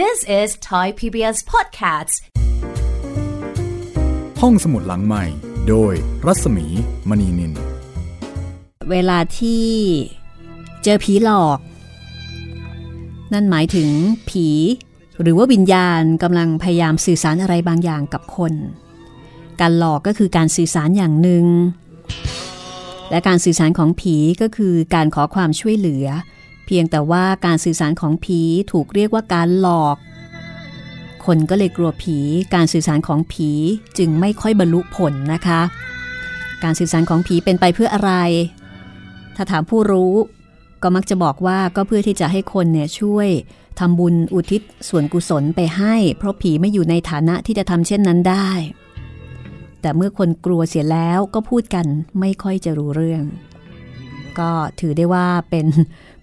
This is Thai PBS Podcasts ห้องสมุดหลังใหม่ โดยรัศมีมณีนิน เวลาที่เจอผีหลอก นั่นหมายถึงผี หรือว่าวิญญาณกำลังพยายามสื่อสารอะไรบางอย่างกับคน การหลอกก็คือการสื่อสารอย่างหนึ่ง และการสื่อสารของผีก็คือการขอความช่วยเหลือเพียงแต่ว่าการสื่อสารของผีถูกเรียกว่าการหลอก คนก็เลยกลัวผี การสื่อสารของผีจึงไม่ค่อยบรรลุผลนะคะ การสื่อสารของผีเป็นไปเพื่ออะไร ถ้าถามผู้รู้ก็มักจะบอกว่าก็เพื่อที่จะให้คนเนี่ยช่วยทำบุญอุทิศส่วนกุศลไปให้ เพราะผีไม่อยู่ในฐานะที่จะทำเช่นนั้นได้ แต่เมื่อคนกลัวเสียแล้วก็พูดกันไม่ค่อยจะรู้เรื่อง ก็ถือได้ว่าเป็น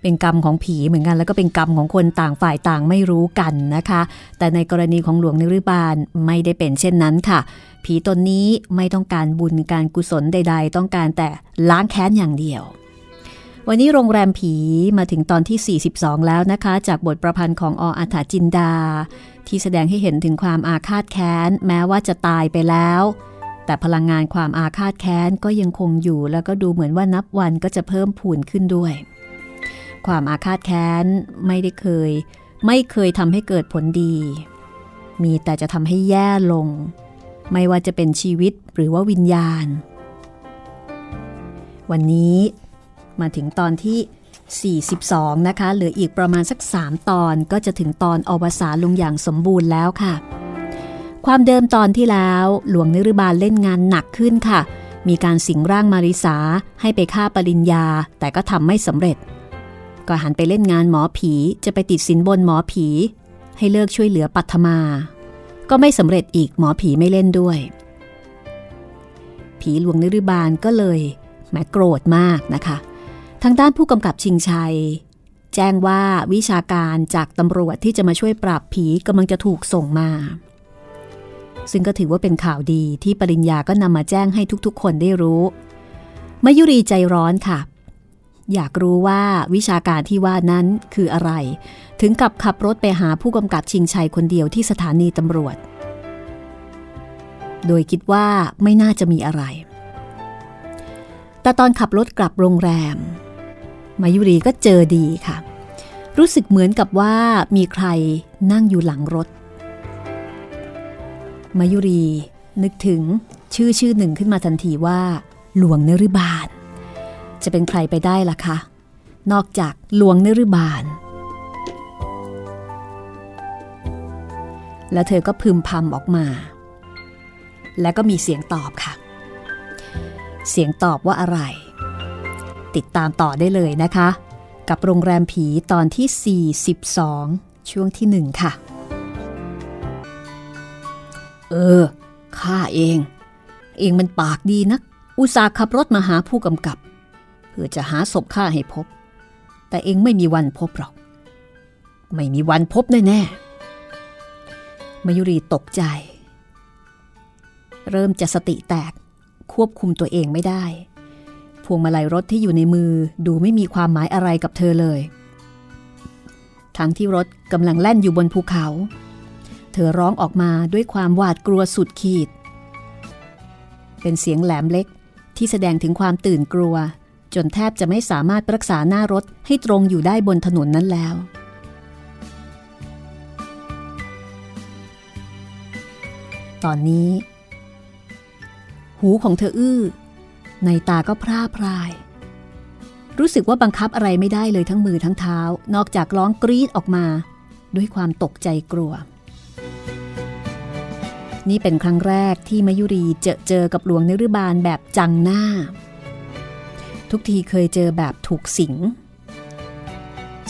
เป็นกรรมของผีเหมือนกัน แล้วก็เป็นกรรมของคนต่างฝ่ายต่างไม่รู้กันนะคะ แต่ในกรณีของหลวงนิริบาลไม่ได้เป็นเช่นนั้นค่ะ ผีตนนี้ไม่ต้องการบุญการกุศลใด ๆ ต้องการแต่ล้างแค้นอย่างเดียว วันนี้โรงแรมผีมาถึงตอนที่ 42 แล้วนะคะ จากบทประพันธ์ของออาถาจินดา ที่แสดงให้เห็นถึงความอาฆาตแค้นแม้ว่าจะตายไปแล้วแต่พลังงานความอาฆาตแค้นก็ยังคงอยู่แล้วก็ดูเหมือนว่านับวันก็จะเพิ่มพูนขึ้นด้วย ความอาฆาตแค้นไม่ได้เคย ไม่เคยทำให้เกิดผลดี มีแต่จะทำให้แย่ลง ไม่ว่าจะเป็นชีวิตหรือว่าวิญญาณ วันนี้มาถึงตอนที่ 42 นะคะ เหลืออีกประมาณสัก 3 ตอนก็จะถึงตอนอวสานลงอย่างสมบูรณ์แล้วค่ะ ความเดิมตอนที่แล้วหลวงนิรบาลเล่นงานหนักขึ้นค่ะมีการสิงร่างมาริสาให้ไปฆ่าปริญญาแต่ก็ทำไม่สำเร็จ ก็หันไปเล่นงานหมอผีจะไปติดสินบนหมอผี ให้เลิกช่วยเหลือปัทมา ก็ไม่สำเร็จอีกหมอผีไม่เล่นด้วย ผีหลวงนิรบาลก็เลยแหมโกรธมากนะคะ ทางด้านผู้กำกับชิงชัย แจ้งว่าวิชาการจากตำรวจที่จะมาช่วยปราบผีกำลังจะถูกส่งมา ซึ่งก็ถือว่าเป็นข่าวดีที่ปริญญาก็นำมาแจ้งให้ทุกๆ คนได้รู้มายุรีใจร้อนค่ะ อยากรู้ว่าวิชาการที่ว่านั้นคืออะไร ถึงกับขับรถไปหาผู้กำกับชิงชัยคนเดียวที่สถานีตำรวจ โดยคิดว่าไม่น่าจะมีอะไร แต่ตอนขับรถกลับโรงแรม มายุรีก็เจอดีค่ะ รู้สึกเหมือนกับว่ามีใครนั่งอยู่หลังรถ มายุรีนึกถึงชื่อชื่อหนึ่งขึ้นมาทันทีว่า หลวงนริบาล จะเป็นใครไปได้ล่ะคะ นอกจากหลวงนรบาล แล้วเธอก็พึมพำออกมา และก็มีเสียงตอบค่ะ เสียงตอบว่าอะไร ติดตามต่อได้เลยนะคะ กับโรงแรมผีตอนที่ 42 ช่วงที่หนึ่งค่ะ เออข้าเอง เองมันปากดีนักอุตส่าห์ขับรถมาหาผู้กำกับ พื่อจะหาศพข้าให้พบ แต่เองไม่มีวันพบหรอก ไม่มีวันพบแน่ๆ มายุรีตกใจ เริ่มจะสติแตกควบคุมตัวเองไม่ได้ พวงมาลัยรถที่อยู่ในมือดูไม่มีความหมายอะไรกับเธอเลย ทั้งที่รถกำลังแล่นอยู่บนภูเขา เธอร้องออกมาด้วยความหวาดกลัวสุดขีด เป็นเสียงแหลมเล็กที่แสดงถึงความตื่นกลัว จนแทบจะไม่สามารถรักษาหน้ารถให้ตรงอยู่ได้บนถนนนั้นแล้ว ตอนนี้ หูของเธออื้อ ในตาก็พร่าพราย รู้สึกว่าบังคับอะไรไม่ได้เลยทั้งมือทั้งเท้า นอกจากร้องกรีดออกมา ด้วยความตกใจกลัว นี่เป็นครั้งแรกที่มายุรีเจอเจอกับหลวงนิรบาลแบบจังหน้า ทุกทีเคยเจอแบบถูกสิง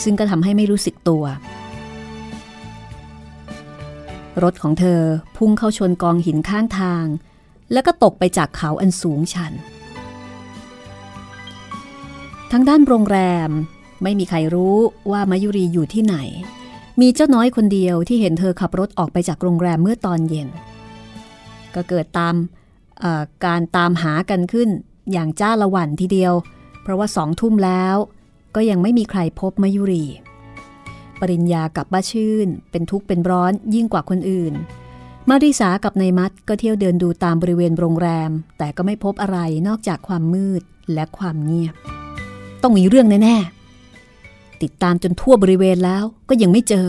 ซึ่งก็ทำให้ไม่รู้สึกตัว รถของเธอพุ่งเข้าชนกองหินข้างทาง แล้วก็ตกไปจากเขาอันสูงชัน ทางด้านโรงแรมไม่มีใครรู้ว่ามายุรีอยู่ที่ไหน มีเจ้าน้อยคนเดียวที่เห็นเธอขับรถออกไปจากโรงแรมเมื่อตอนเย็น ก็เกิดตามการตามหากันขึ้น อย่างจ้าละวันทีเดียว เพราะว่าสองทุ่มแล้ว ก็ยังไม่มีใครพบมายุรี ปริญญากับบ้าชื่น เป็นทุกข์เป็นร้อนยิ่งกว่าคนอื่น มาริสากับนายมัดก็เที่ยวเดินดูตามบริเวณโรงแรม แต่ก็ไม่พบอะไรนอกจากความมืดและความเงียบ ต้องมีเรื่องแน่ๆ ติดตามจนทั่วบริเวณแล้วก็ยังไม่เจอ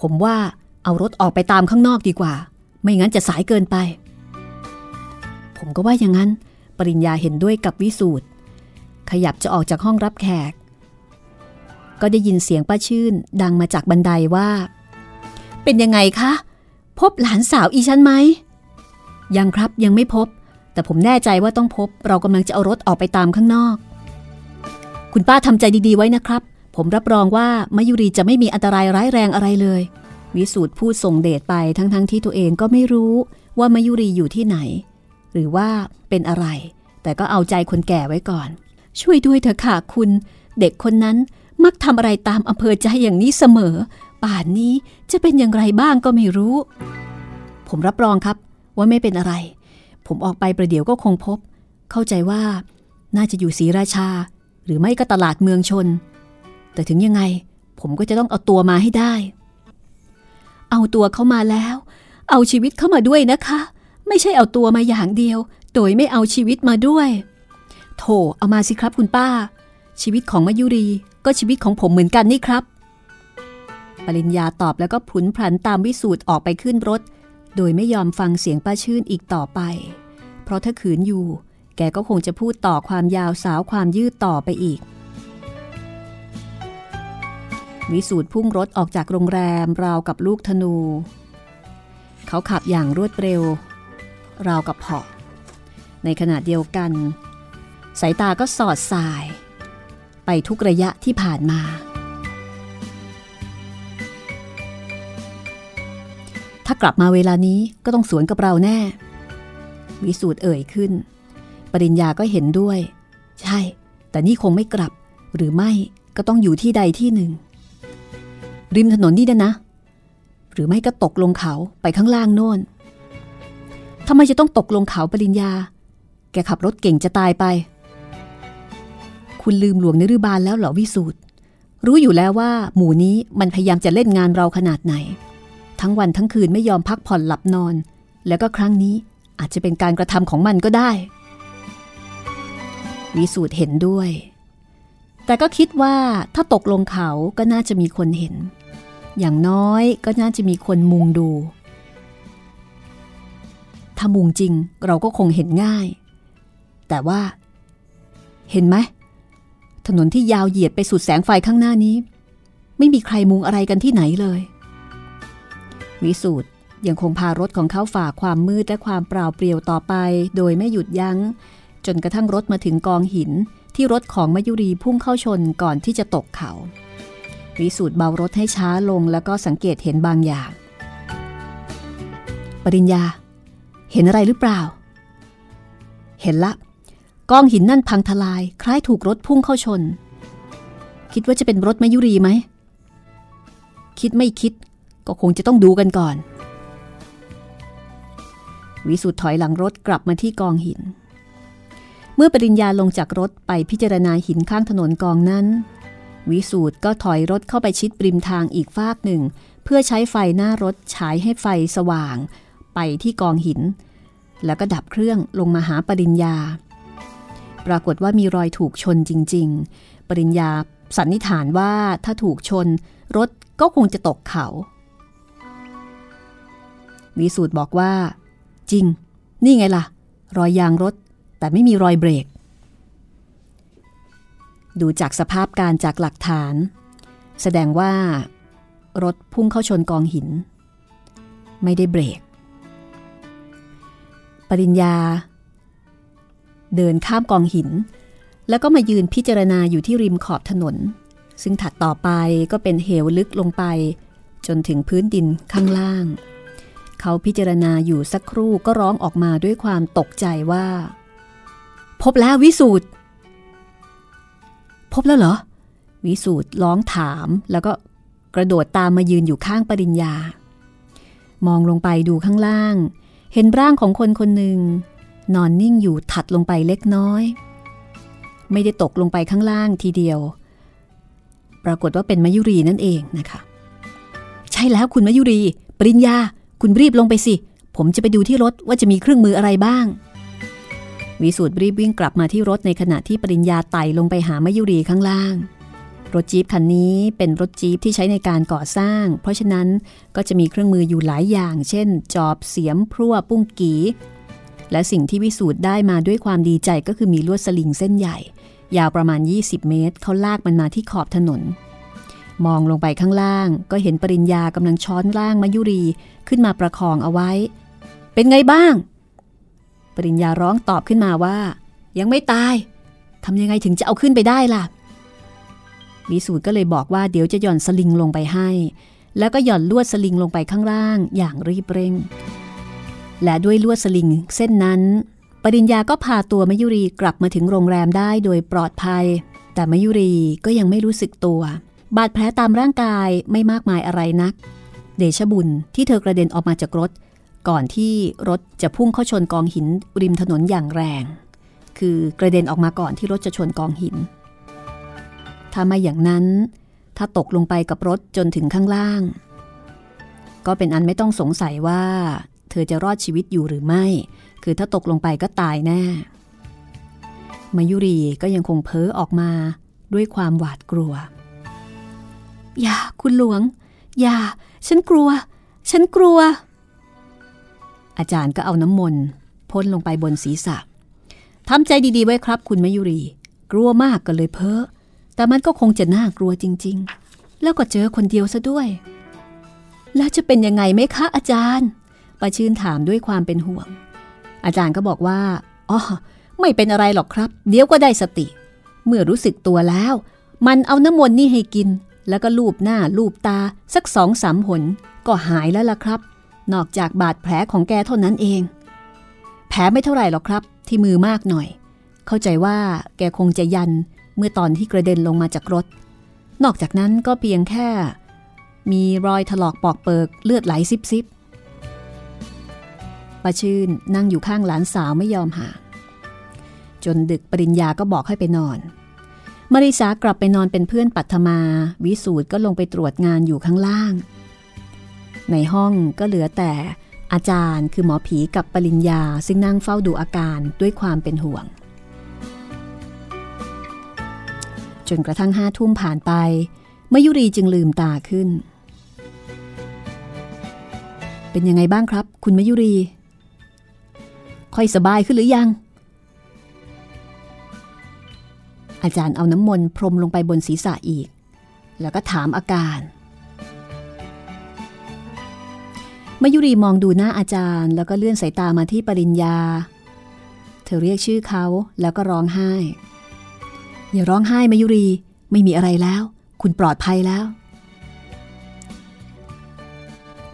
ผมว่าเอารถออกไปตามข้างนอกดีกว่า ไม่งั้นจะสายเกินไป ผมก็ว่าอย่างนั้น ปริญญาเห็นด้วยกับวิสูตรขยับจะออกจากห้องรับแขก ก็ได้ยินเสียงป้าชื่นดังมาจากบันไดว่า เป็นยังไงคะ พบหลานสาวอีฉันไหม ยังครับยังไม่พบ แต่ผมแน่ใจว่าต้องพบ เรากำลังจะเอารถออกไปตามข้างนอก คุณป้าทำใจดีๆไว้นะครับ ผมรับรองว่ามายุรีจะไม่มีอันตรายร้ายแรงอะไรเลย วิสูตรพูดส่งเดชไปทั้งๆทที่ตัวเองก็ไม่รู้ว่ามายุรีอยู่ที่ไหน หรือว่าเป็นอะไร แต่ก็เอาใจคนแก่ไว้ก่อน ช่วยด้วยเถอะค่ะคุณ เด็กคนนั้นมักทำอะไรตามอำเภอใจอย่างนี้เสมอ ป่านนี้จะเป็นอย่างไรบ้างก็ไม่รู้ ผมรับรองครับว่าไม่เป็นอะไร ผมออกไปประเดี๋ยวก็คงพบ เข้าใจว่า น่าจะอยู่ศรีราชา หรือไม่ก็ตลาดเมืองชน แต่ถึงยังไง ผมก็จะต้องเอาตัวมาให้ได้ เอาตัวเขามาแล้ว เอาชีวิตเข้ามาด้วยนะคะ ไม่ใช่เอาตัวมาอย่างเดียว โดยไม่เอาชีวิตมาด้วย โถเอามาสิครับคุณป้า ชีวิตของมายุรีก็ชีวิตของผมเหมือนกันนี่ครับ ปริญญาตอบแล้วก็พลุนพลันตามวิสูตรออกไปขึ้นรถ โดยไม่ยอมฟังเสียงป้าชื่นอีกต่อไป เพราะถ้าขืนอยู่ แกก็คงจะพูดต่อความยาวสาวความยืดต่อไปอีก วิสูตรพุ่งรถออกจากโรงแรมราวกับลูกธนู เขาขับอย่างรวดเร็ว ราวกับเหาะในขณะเดียวกัน สายตาก็สอดสาย ไปทุกระยะที่ผ่านมา ถ้ากลับมาเวลานี้ก็ต้องสวนกับเราแน่ วิสูตรเอ่ยขึ้น ปริญญาก็เห็นด้วย ใช่ แต่นี่คงไม่กลับ หรือไม่ก็ต้องอยู่ที่ใดที่หนึ่ง ริมถนนนี่นะนะ หรือไม่ก็ตกลงเขาไปข้างล่างโน่น ทำไมจะต้องตกลงเขาปริญญา แกขับรถเก่งจะตายไป คุณลืมหลวงนรุบาลแล้วเหรอวิสูตรรู้อยู่แล้วว่า หมู่นี้มันพยายามจะเล่นงานเราขนาดไหน ทั้งวันทั้งคืนไม่ยอมพักผ่อนหลับนอน แล้วก็ครั้งนี้อาจจะเป็นการกระทำของมันก็ได้ วิสูตรเห็นด้วย แต่ก็คิดว่าถ้าตกลงเขาก็น่าจะมีคนเห็น อย่างน้อยก็น่าจะมีคนมุงดู ถ้ามุงจริงเราก็คงเห็นง่าย แต่ว่า เห็นไหม ถนนที่ยาวเหยียดไปสุดแสงไฟข้างหน้านี้ ไม่มีใครมุงอะไรกันที่ไหนเลย วิสูตรยังคงพารถของเขาฝ่าความมืดและความเปล่าเปลี่ยวต่อไป โดยไม่หยุดยัง้ง จนกระทั่งรถมาถึงกองหินที่รถของมายุรีพุ่งเข้าชนก่อนที่จะตกเขา วิสูตรเบารถให้ช้าลงแล้วก็สังเกตเห็นบางอย่าง ปริญญา เห็นอะไรหรือเปล่า เห็นละกองหินนั่นพังทลาย คล้ายถูกรถพุ่งเข้าชน คิดว่าจะเป็นรถมายุรีไหม คิดไม่คิด ก็คงจะต้องดูกันก่อน วิสุทธ์ถอยหลังรถกลับมาที่กองหิน เมื่อปริญญาลงจากรถไปพิจารณาหินข้างถนนกองนั้น วิสูตรก็ถอยรถเข้าไปชิดริมทางอีกฟากหนึ่ง เพื่อใช้ไฟหน้ารถฉายให้ไฟสว่าง ไปที่กองหิน แล้วก็ดับเครื่องลงมาหาปริญญา ปรากฏว่ามีรอยถูกชนจริง ๆ ปริญญาสันนิษฐานว่าถ้าถูกชน รถก็คงจะตกเขา วิสูตรบอกว่า จริง นี่ไงล่ะ รอยยางรถ แต่ไม่มีรอยเบรก ดูจากสภาพการจากหลักฐาน แสดงว่ารถพุ่งเข้าชนกองหิน ไม่ได้เบรก ปริญญา เดินข้ามกองหิน แล้วก็มายืนพิจารณาอยู่ที่ริมขอบถนน ซึ่งถัดต่อไปก็เป็นเหวลึกลงไป จนถึงพื้นดินข้างล่าง เขาพิจารณาอยู่สักครู่ก็ร้องออกมาด้วยความตกใจว่า พบแล้ววิสูตรพบแล้วเหรอ วิสูตรร้องถามแล้วก็กระโดดตามมายืนอยู่ข้างปริญญา มองลงไปดูข้างล่าง เห็นร่างของคนคนหนึ่ง นอนนิ่งอยู่ถัดลงไปเล็กน้อย ไม่ได้ตกลงไปข้างล่างทีเดียว ปรากฏว่าเป็นมายุรีนั่นเองนะคะ ใช่แล้วคุณมายุรี ปริญญา คุณรีบลงไปสิ ผมจะไปดูที่รถว่าจะมีเครื่องมืออะไรบ้าง วิสูตรรีบวิ่งกลับมาที่รถในขณะที่ปริญญาไต่ลงไปหามายุรีข้างล่าง รถจี๊ปคันนี้เป็นรถจี๊ปที่ใช้ในการก่อสร้าง เพราะฉะนั้นก็จะมีเครื่องมืออยู่หลายอย่าง เช่น จอบเสียมพรั่วปุ้งกีและสิ่งที่วิสูตรได้มาด้วยความดีใจก็คือมีลวดสลิงเส้นใหญ่ ยาวประมาณ 20 เมตร เขาลากมันมาที่ขอบถนน มองลงไปข้างล่าง ก็เห็นปริญญากำลังช้อนร่างมายุรีขึ้นมาประคองเอาไว้ เป็นไงบ้าง ปริญญาร้องตอบขึ้นมาว่า ยังไม่ตายทำยังไงถึงจะเอาขึ้นไปได้ล่ะ วิสูตรก็เลยบอกว่าเดี๋ยวจะหย่อนสลิงลงไปให้ แล้วก็หย่อนลวดสลิงลงไปข้างล่างอย่างรีบเร่ง และด้วยลวดสลิงเส้นนั้น ปริญญาก็พาตัวมยุรีกลับมาถึงโรงแรมได้โดยปลอดภัย แต่มยุรีก็ยังไม่รู้สึกตัว บาดแผลตามร่างกายไม่มากมายอะไรนัก เดชบุญที่เธอกระเด็นออกมาจากรถ ก่อนที่รถจะพุ่งเข้าชนกองหินริมถนนอย่างแรง คือกระเด็นออกมาก่อนที่รถจะชนกองหิน ถ้าไม่อย่างนั้น ถ้าตกลงไปกับรถจนถึงข้างล่าง ก็เป็นอันไม่ต้องสงสัยว่า เธอจะรอดชีวิตอยู่หรือไม่ คือถ้าตกลงไปก็ตายแน่ มายุรีก็ยังคงเพ้อออกมาด้วยความหวาดกลัว อย่าคุณหลวง อย่า ฉันกลัว ฉันกลัว อาจารย์ก็เอาน้ำมนต์พ่นลงไปบนศีรษะทำใจดีๆไว้ครับคุณมายุรี กลัวมากก็เลยเพ้อ แต่มันก็คงจะน่ากลัวจริง ๆ แล้วก็เจอคนเดียวซะด้วย แล้วจะเป็นยังไงไหมคะอาจารย์ป้าชื่นถามด้วยความเป็นห่วง อาจารย์ก็บอกว่า อ๋อ ไม่เป็นอะไรหรอกครับ เดี๋ยวก็ได้สติ เมื่อรู้สึกตัวแล้ว มันเอาน้ำมนต์นี่ให้กิน แล้วก็ลูบหน้าลูบตา สักสองสามหน ก็หายแล้วล่ะครับ นอกจากบาดแผลของแกเท่านั้นเอง แผลไม่เท่าไหร่หรอกครับ ที่มือมากหน่อย เข้าใจว่าแกคงจะยัน เมื่อตอนที่กระเด็นลงมาจากรถ นอกจากนั้นก็เพียงแค่ มีรอยถลอกปอกเปิกเลือดไหลซิบป้าชื่นนั่งอยู่ข้างหลานสาวไม่ยอมห่างจนดึกปริญญาก็บอกให้ไปนอน มาริสากลับไปนอนเป็นเพื่อนปัทมา วิสูตรก็ลงไปตรวจงานอยู่ข้างล่าง ในห้องก็เหลือแต่อาจารย์คือหมอผีกับปริญญาซึ่งนั่งเฝ้าดูอาการด้วยความเป็นห่วง จนกระทั่งห้าทุ่มผ่านไปมยุรีจึงลืมตาขึ้น เป็นยังไงบ้างครับ คุณมยุรี ค่อยสบายขึ้นหรือยัง อาจารย์เอาน้ำมนต์พรมลงไปบนศีรษะอีก แล้วก็ถามอาการมายุรีมองดูหน้าอาจารย์ แล้วก็เลื่อนสายตามาที่ปริญญา เธอเรียกชื่อเขาแล้วก็ร้องไห้ อย่าร้องไห้มายุรี ไม่มีอะไรแล้ว คุณปลอดภัยแล้ว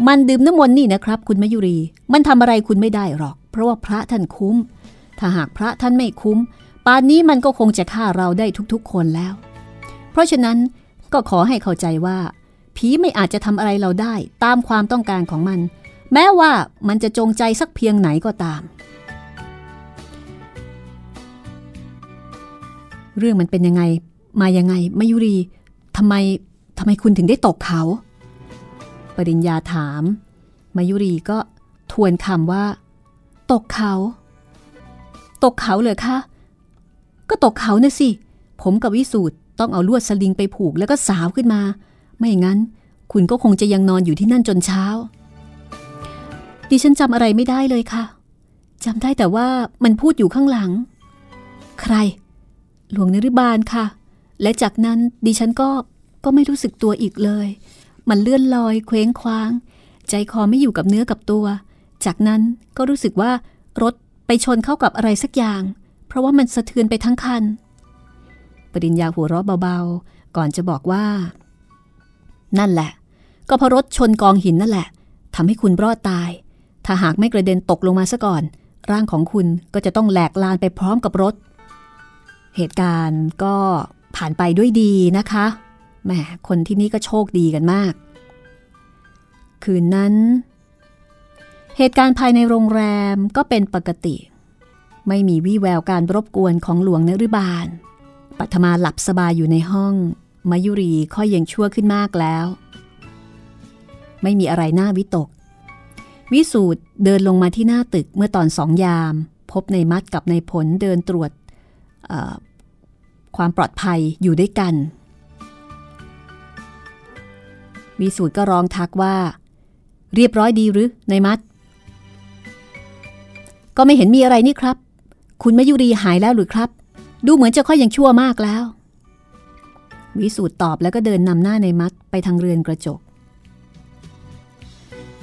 มันดื่มน้ำมนต์นี่นะครับ คุณมายุรี มันทำอะไรคุณไม่ได้หรอก เพราะว่าพระท่านคุ้ม ถ้าหากพระท่านไม่คุ้ม ป่านนี้มันก็คงจะฆ่าเราได้ทุกๆ คนแล้ว เพราะฉะนั้นก็ขอให้เข้าใจว่า ผีไม่อาจจะทำอะไรเราได้ ตามความต้องการของมัน แม้ว่ามันจะจงใจสักเพียงไหนก็ตาม เรื่องมันเป็นยังไง มายังไงมายุรีทำไมทำไมคุณถึงได้ตกเขา ปริญญาถาม มายุรีก็ทวนคำว่า ตกเขา ตกเขาเลยคะก็ตกเขานะสิ ผมกับวิสูตรต้องเอาลวดสลิงไปผูกแล้วก็สาวขึ้นมา ไม่งั้น คุณก็คงจะยังนอนอยู่ที่นั่นจนเช้า ดิฉันจำอะไรไม่ได้เลยค่ะจำได้แต่ว่ามันพูดอยู่ข้างหลัง ใคร หลวงนริบาลค่ะ และจากนั้นดิฉันก็ก็ไม่รู้สึกตัวอีกเลย มันเลื่อนลอยเคว้งคว้าง ใจคอไม่อยู่กับเนื้อกับตัว จากนั้นก็รู้สึกว่ารถไปชนเข้ากับอะไรสักอย่าง เพราะว่ามันสะเทือนไปทั้งคัน ปริญญาหัวเราะเบาๆ ก่อนจะบอกว่า นั่นแหละ ก็เพราะรถชนกองหินนั่นแหละทำให้คุณรอดตาย ถ้าหากไม่กระเด็นตกลงมาซะก่อน ร่างของคุณก็จะต้องแหลกลานไปพร้อมกับรถ เหตุการณ์ก็ผ่านไปด้วยดีนะคะแหมคนที่นี่ก็โชคดีกันมาก คืนนั้น เหตุการณ์ภายในโรงแรมก็เป็นปกติ ไม่มีวี่แววการรบกวนของหลวงนริบาล ปัทมาหลับสบายอยู่ในห้อง มายุรีค่อยยังชั่วขึ้นมากแล้ว ไม่มีอะไรน่าวิตก วิสูตรเดินลงมาที่หน้าตึกเมื่อตอนสองยาม พบในมัดกับในผลเดินตรวจ ความปลอดภัยอยู่ด้วยกัน วิสูตรก็ร้องทักว่า เรียบร้อยดีหรือในมัด ก็ไม่เห็นมีอะไรนี่ครับ คุณมยุรีหายแล้วหรือครับ ดูเหมือนจะค่อยยังชั่วมากแล้ว วิสูตรตอบแล้วก็เดินนำหน้าในมัดไปทางเรือนกระจก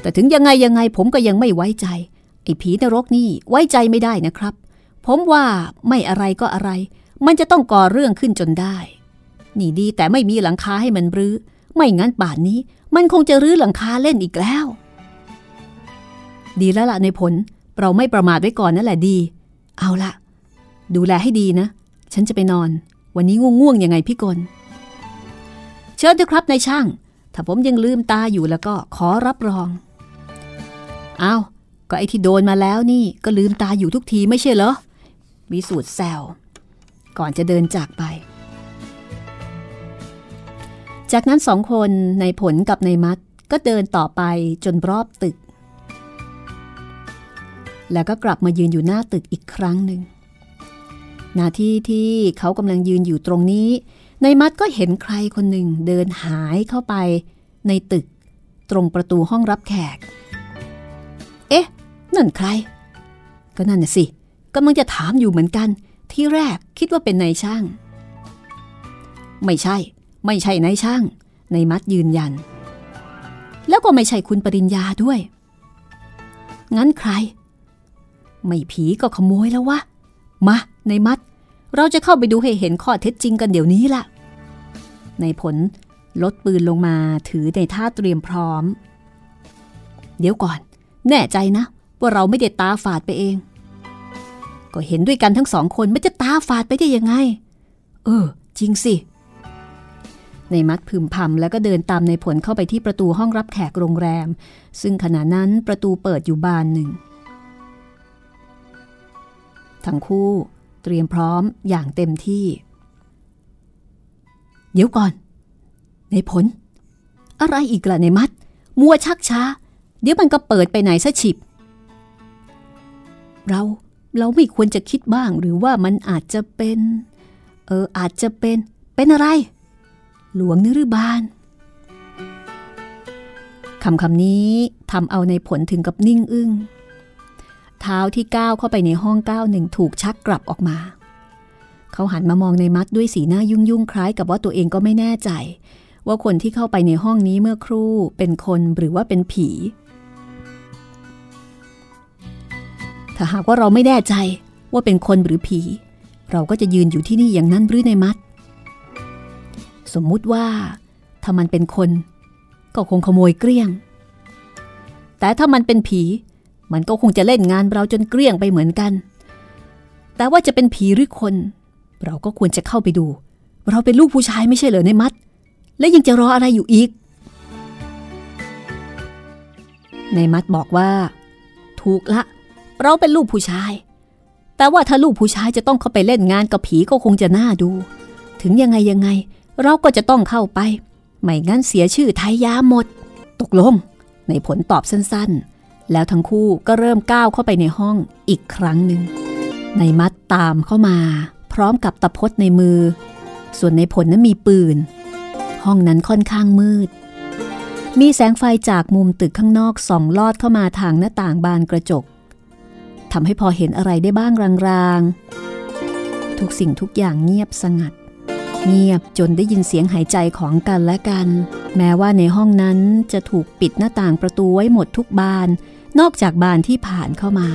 แต่ถึงยังไงยังไงผมก็ยังไม่ไว้ใจไอ้ผีนรกนี่ไว้ใจไม่ได้นะครับ ผมว่าไม่อะไรก็อะไร มันจะต้องก่อเรื่องขึ้นจนได้ นี่ดีแต่ไม่มีหลังคาให้มันรื้อ ไม่งั้นป่านนี้ มันคงจะรื้อหลังคาเล่นอีกแล้ว ดีแล้วล่ะในผล เราไม่ประมาทไว้ก่อนนั่นแหละดี เอาละดูแลให้ดีนะ ฉันจะไปนอน วันนี้ง่วงๆยังไงพี่กลเชิญเถอะครับนายช่าง ถ้าผมยังลืมตาอยู่แล้วก็ขอรับรอง เอาก็ไอที่โดนมาแล้วนี่ก็ลืมตาอยู่ทุกทีไม่ใช่เหรอ วิสูตรแซวก่อนจะเดินจากไป จากนั้นสองคนในผลกับในมัดก็เดินต่อไปจนรอบตึก แล้วก็กลับมายืนอยู่หน้าตึกอีกครั้งหนึ่งนาที่ที่เขากำลังยืนอยู่ตรงนี้ ในมัดก็เห็นใครคนหนึ่งเดินหายเข้าไปในตึก ตรงประตูห้องรับแขก เอ๊ะ นั่นใคร ก็นั่นน่ะสิ กำลังจะถามอยู่เหมือนกัน ที่แรกคิดว่าเป็นนายช่าง ไม่ใช่ ไม่ใช่นายช่างในมัดยืนยัน แล้วก็ไม่ใช่คุณปริญญาด้วย งั้นใคร ไม่ผีก็ขโมยแล้ววะ มาในมัด เราจะเข้าไปดูให้เห็นข้อเท็จจริงกันเดี๋ยวนี้ล่ะ ในผลลดปืนลงมาถือในท่าเตรียมพร้อม เดี๋ยวก่อน แน่ใจนะ ว่าเราไม่ได้ตาฝาดไปเอง ก็เห็นด้วยกันทั้งสองคนไม่จะตาฝาดไปได้ยังไง เออ จริงสิ ในมัดพึมพำแล้วก็เดินตามในผลเข้าไปที่ประตูห้องรับแขกโรงแรม ซึ่งขณะนั้นประตูเปิดอยู่บานหนึ่ง ทั้งคู่เตรียมพร้อมอย่างเต็มที่ เดี๋ยวก่อน ในผล อะไรอีกล่ะในมัด มัวชักช้า เดี๋ยวมันก็เปิดไปไหนซะฉิบ เรา เราไม่ควรจะคิดบ้างหรือว่ามันอาจจะเป็น เอออาจจะเป็น เป็นอะไร หลวงนรือบานคำคำนี้ทำเอาในผลถึงกับนิ่งอึง้งเท้าที่ก้าวเข้าไปในห้องก้าวหนึ่งถูกชักกลับออกมา เขาหันมามองในมัดด้วยสีหน้ายุ่งยุ่งคล้ายกับว่าตัวเองก็ไม่แน่ใจ ว่าคนที่เข้าไปในห้องนี้เมื่อครู่เป็นคนหรือว่าเป็นผี ถ้าหากว่าเราไม่แน่ใจว่าเป็นคนหรือผี เราก็จะยืนอยู่ที่นี่อย่างนั้นหรือในมัด สมมุติว่า ถ้ามันเป็นคน ก็คงขโมยเกลี้ยง แต่ถ้ามันเป็นผี มันก็คงจะเล่นงานเราจนเกลี้ยงไปเหมือนกัน แต่ว่าจะเป็นผีหรือคน เราก็ควรจะเข้าไปดู เราเป็นลูกผู้ชายไม่ใช่เหรอในมัด และยังจะรออะไรอยู่อีก ในมัดบอกว่า ถูกละ เราเป็นลูกผู้ชาย แต่ว่าถ้าลูกผู้ชายจะต้องเข้าไปเล่นงานกับผีก็คงจะน่าดู ถึงยังไงยังไง เราก็จะต้องเข้าไป ไม่งั้นเสียชื่อไทยยาหมด ตกลง ในผลตอบสั้นๆ แล้วทั้งคู่ก็เริ่มก้าวเข้าไปในห้องอีกครั้งหนึ่ง ในมัดตามเข้ามา พร้อมกับตะพดในมือ ส่วนในผลนั้นมีปืน ห้องนั้นค่อนข้างมืดมีแสงไฟจากมุมตึกข้างนอกส่องลอดเข้ามาทางหน้าต่างบานกระจก ทำให้พอเห็นอะไรได้บ้างรางๆ ทุกสิ่งทุกอย่างเงียบสงัด เงียบจนได้ยินเสียงหายใจของกันและกัน แม้ว่าในห้องนั้นจะถูกปิดหน้าต่างประตูไว้หมดทุกบาน นอกจากบานที่ผ่านเข้ามา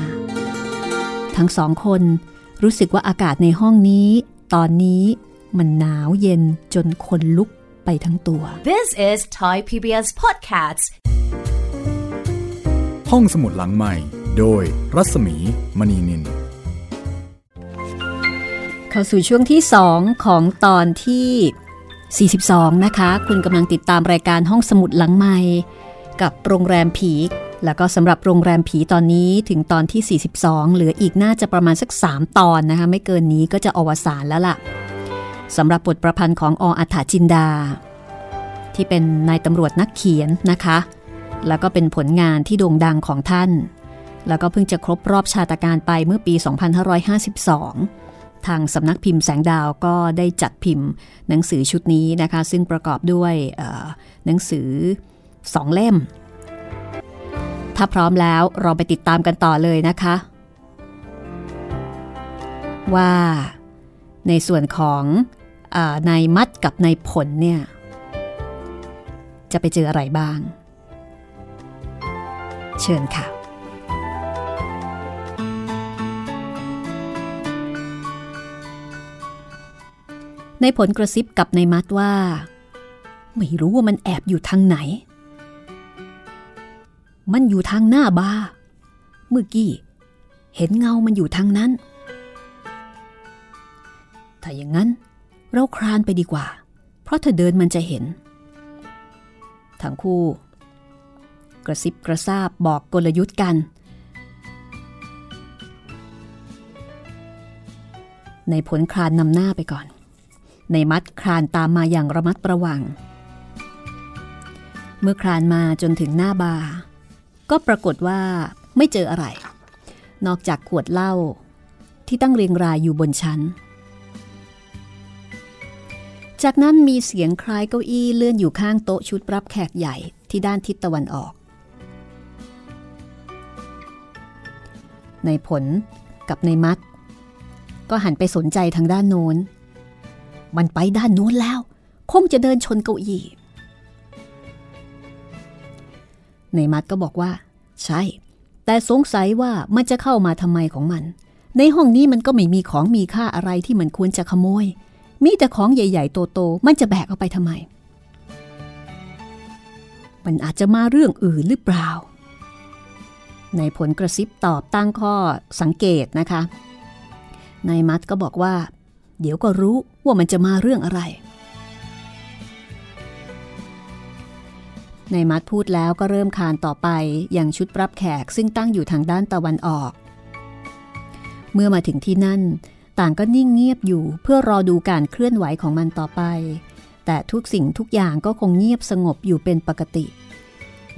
ทั้งสองคนรู้สึกว่าอากาศในห้องนี้ ตอนนี้มันหนาวเย็นจนคนลุกไปทั้งตัว This is Thai PBS Podcast ห้องสมุดหลังใหม่ โดยรัศมีมณีนิน เข้าสู่ช่วงที่ 2 ของตอนที่ 42 นะคะ คุณกำลังติดตามรายการห้องสมุดหลังใหม่ กับโรงแรมผีแล้วก็สำหรับโรงแรมผีตอนนี้ถึงตอนที่ 42 เหลืออีกน่าจะประมาณสัก 3 ตอนนะคะ ไม่เกินนี้ก็จะอวสานแล้วล่ะสำหรับบทประพันธ์ของออัฏฐจินดา ที่เป็นนายตำรวจนักเขียนนะคะ แล้วก็เป็นผลงานที่โด่งดังของท่าน แล้วก็เพิ่งจะครบรอบชาตการไปเมื่อปี 2552 ทางสำนักพิมพ์แสงดาวก็ได้จัดพิมพ์ หนังสือชุดนี้นะคะ ซึ่งประกอบด้วยหนังสือสองเล่ม ถ้าพร้อมแล้วเราไปติดตามกันต่อเลยนะคะ ว่าในส่วนของนายมัดกับนายผลเนี่ย จะไปเจออะไรบ้าง เชิญค่ะ ในผลกระซิบกับนายมัดว่า ไม่รู้ว่ามันแอบอยู่ทางไหน มันอยู่ทางหน้าบาเมื่อกี้ เห็นเงามันอยู่ทางนั้น ถ้าอย่างนั้น เราคลานไปดีกว่า เพราะถ้าเดินมันจะเห็น ทั้งคู่ กระซิบกระซาบบอกกลยุทธ์กันในผลคลานนำหน้าไปก่อน ในมัดคลานตามมาอย่างระมัดระวัง เมื่อคลานมาจนถึงหน้าบาร์ก็ปรากฏว่าไม่เจออะไร นอกจากขวดเหล้าที่ตั้งเรียงรายอยู่บนชั้น จากนั้นมีเสียงคล้ายเก้าอี้เลื่อนอยู่ข้างโต๊ะชุดรับแขกใหญ่ที่ด้านทิศตะวันออก ในผลกับในมัด ก็หันไปสนใจทางด้านโน้น มันไปด้านโน้นแล้ว คงจะเดินชนเก้าอี้ ในมัดก็บอกว่า ใช่ แต่สงสัยว่ามันจะเข้ามาทำไมของมัน ในห้องนี้มันก็ไม่มีของมีค่าอะไรที่มันควรจะขโมย มีแต่ของใหญ่ ๆ โตๆมันจะแบกเอาไปทำไม มันอาจจะมาเรื่องอื่นหรือเปล่า ในผลกระซิบตอบตั้งข้อสังเกตนะคะนายมัดก็บอกว่า เดี๋ยวก็รู้ว่ามันจะมาเรื่องอะไรนายมัดพูดแล้วก็เริ่มคานต่อไปอย่างชุดรับแขกซึ่งตั้งอยู่ทางด้านตะวันออก เมื่อมาถึงที่นั่น ต่างก็นิ่งเงียบอยู่เพื่อรอดูการเคลื่อนไหวของมันต่อไป แต่ทุกสิ่งทุกอย่างก็คงเงียบสงบอยู่เป็นปกติ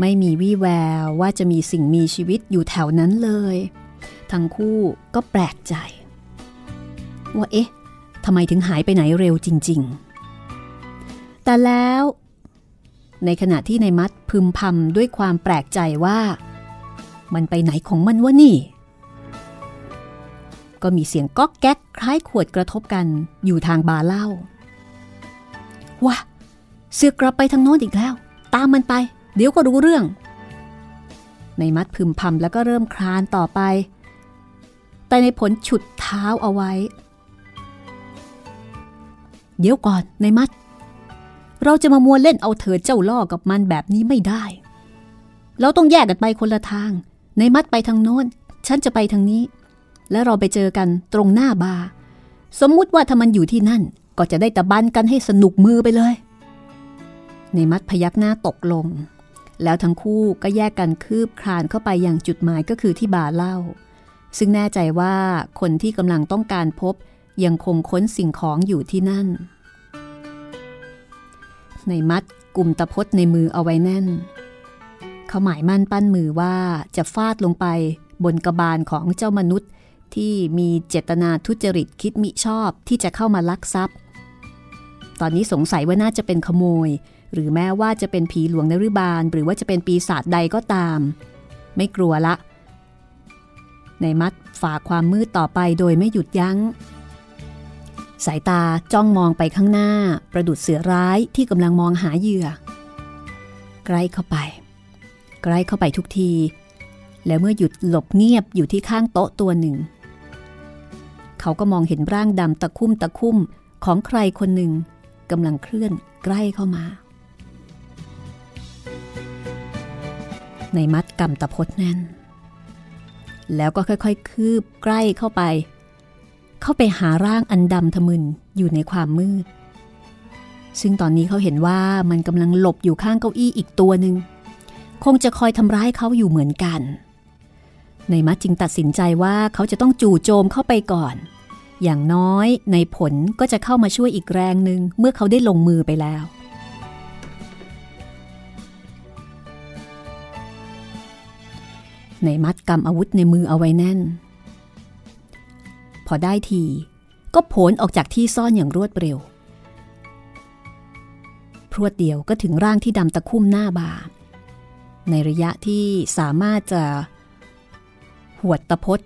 ไม่มีวี่แววว่าจะมีสิ่งมีชีวิตอยู่แถวนั้นเลย ทั้งคู่ก็แปลกใจว่าเอ๊ะ ทำไมถึงหายไปไหนเร็วจริง ๆ แต่แล้ว ในขณะที่ในมัดพึมพำด้วยความแปลกใจว่า มันไปไหนของมันวะนี่ ก็มีเสียงก๊อกแก๊กคล้ายขวดกระทบกันอยู่ทางบาร์เล่าว้าเสือกลับไปทางโน้นอีกแล้ว ตามมันไป เดี๋ยวก็รู้เรื่อง ในมัดพึมพำแล้วก็เริ่มคลานต่อไป แต่ในผลฉุดเท้าเอาไว้ เดี๋ยวก่อนในมัด เราจะมามัวเล่นเอาเธอเจ้าล่อกับมันแบบนี้ไม่ได้ เราต้องแยกกันไปคนละทาง ในมัดไปทางโน้น ฉันจะไปทางนี้ และเราไปเจอกันตรงหน้าบาร์สมมุติว่าถ้ามันอยู่ที่นั่น ก็จะได้ตะบันกันให้สนุกมือไปเลย ในมัดพยักหน้าตกลง แล้วทั้งคู่ก็แยกกันคืบคลานเข้าไปอย่างจุดหมายก็คือที่บาร์เล่า ซึ่งแน่ใจว่าคนที่กำลังต้องการพบ ยังคงค้นสิ่งของอยู่ที่นั่น ในมัดกลุ่มตะพดในมือเอาไว้แน่น เขาหมายมั่นปั้นมือว่าจะฟาดลงไปบนกระบาลของเจ้ามนุษย์ที่มีเจตนาทุจริตคิดมิชอบที่จะเข้ามาลักทรัพย์ ตอนนี้สงสัยว่าน่าจะเป็นขโมย หรือแม้ว่าจะเป็นผีหลวงนรุบาล หรือว่าจะเป็นปีศาจใดก็ตาม ไม่กลัวละ ในมัดฝ่าความมืดต่อไปโดยไม่หยุดยัง้ง สายตาจ้องมองไปข้างหน้า ประดุดเสือร้ายที่กำลังมองหาเหยื่อ ใกล้เข้าไป ใกล้เข้าไปทุกที แล้วเมื่อหยุดหลบเงียบอยู่ที่ข้างโต๊ะตัวหนึ่ง เขาก็มองเห็นร่างดำตะคุ่มตะคุ่มของใครคนหนึ่งกำลังเคลื่อนใกล้เข้ามา ในมัดกำตะพดแน่น แล้วก็ค่อยๆ คืบใกล้เข้าไป เข้าไปหาร่างอันดำทะมึนอยู่ในความมืด ซึ่งตอนนี้เขาเห็นว่ามันกำลังหลบอยู่ข้างเก้าอี้อีกตัวหนึ่งคงจะคอยทำร้ายเขาอยู่เหมือนกัน ในมัดจึงตัดสินใจว่าเขาจะต้องจู่โจมเข้าไปก่อน อย่างน้อยในผลก็จะเข้ามาช่วยอีกแรงหนึ่งเมื่อเขาได้ลงมือไปแล้วในมัดกำอาวุธในมือเอาไว้แน่น พอได้ที ก็โผลออกจากที่ซ่อนอย่างรวดเร็ว พรวดเดียวก็ถึงร่างที่ดำตะคุ่มหน้าบา ในระยะที่สามารถจะ หวดตะพด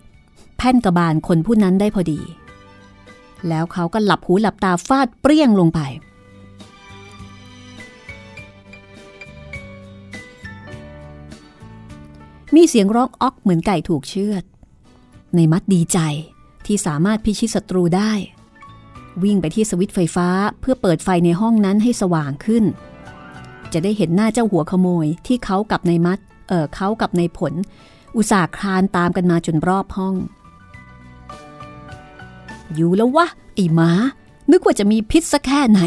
แผ่นกระบาลคนผู้นั้นได้พอดี แล้วเขาก็หลับหูหลับตาฟาดเปรี้ยงลงไปมีเสียงร้องอ๊อกเหมือนไก่ถูกเชือด ในมัดดีใจ ที่สามารถพิชิตศัตรูได้ วิ่งไปที่สวิตช์ไฟฟ้าเพื่อเปิดไฟในห้องนั้นให้สว่างขึ้น จะได้เห็นหน้าเจ้าหัวขโมยที่เขากับในมัดเออเขากับในผล อุตส่าห์คลานตามกันมาจนรอบห้อง อยู่แล้ววะไอ้หมา นึกว่าจะมีพิษสักแค่ไหน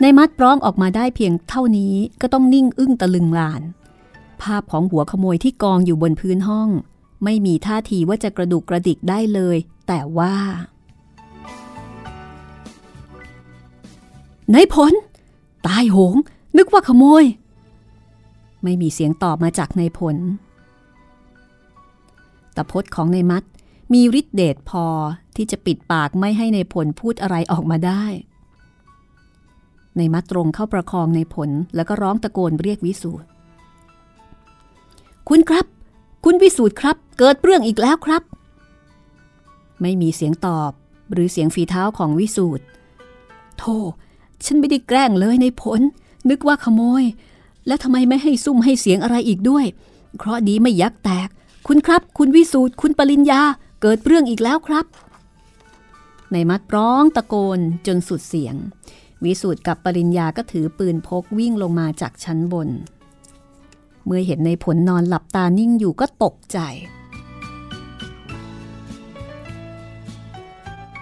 ในมัดร้องออกมาได้เพียงเท่านี้ก็ต้องนิ่งอึ้งตะลึงลาน ภาพของหัวขโมยที่กองอยู่บนพื้นห้อง ไม่มีท่าทีว่าจะกระดุกกระดิกได้เลย แต่ว่า ในผล ตายโหง นึกว่าขโมย ไม่มีเสียงตอบมาจากในผล ตะพดของในมัดมีฤทธิ์เดชพอที่จะปิดปากไม่ให้ในผลพูดอะไรออกมาได้ ในมัดตรงเข้าประคองในผลแล้วก็ร้องตะโกนเรียกวิสูตรคุณครับ คุณวิสูตรครับ เกิดเรื่องอีกแล้วครับ ไม่มีเสียงตอบหรือเสียงฝีเท้าของวิสูตรโธ่ฉันไม่ได้แกล้งเลยในผล นึกว่าขโมย แล้วทำไมไม่ให้ซุ่มให้เสียงอะไรอีกด้วย เพราะดีไม่ยักแตก คุณครับ คุณวิสูตรคุณปริญญา เกิดเรื่องอีกแล้วครับ ในมัดร้องตะโกนจนสุดเสียง วิสูตรกับปริญญาก็ถือปืนพกวิ่งลงมาจากชั้นบน เมื่อเห็นในผลนอนหลับตานิ่งอยู่ก็ตกใจ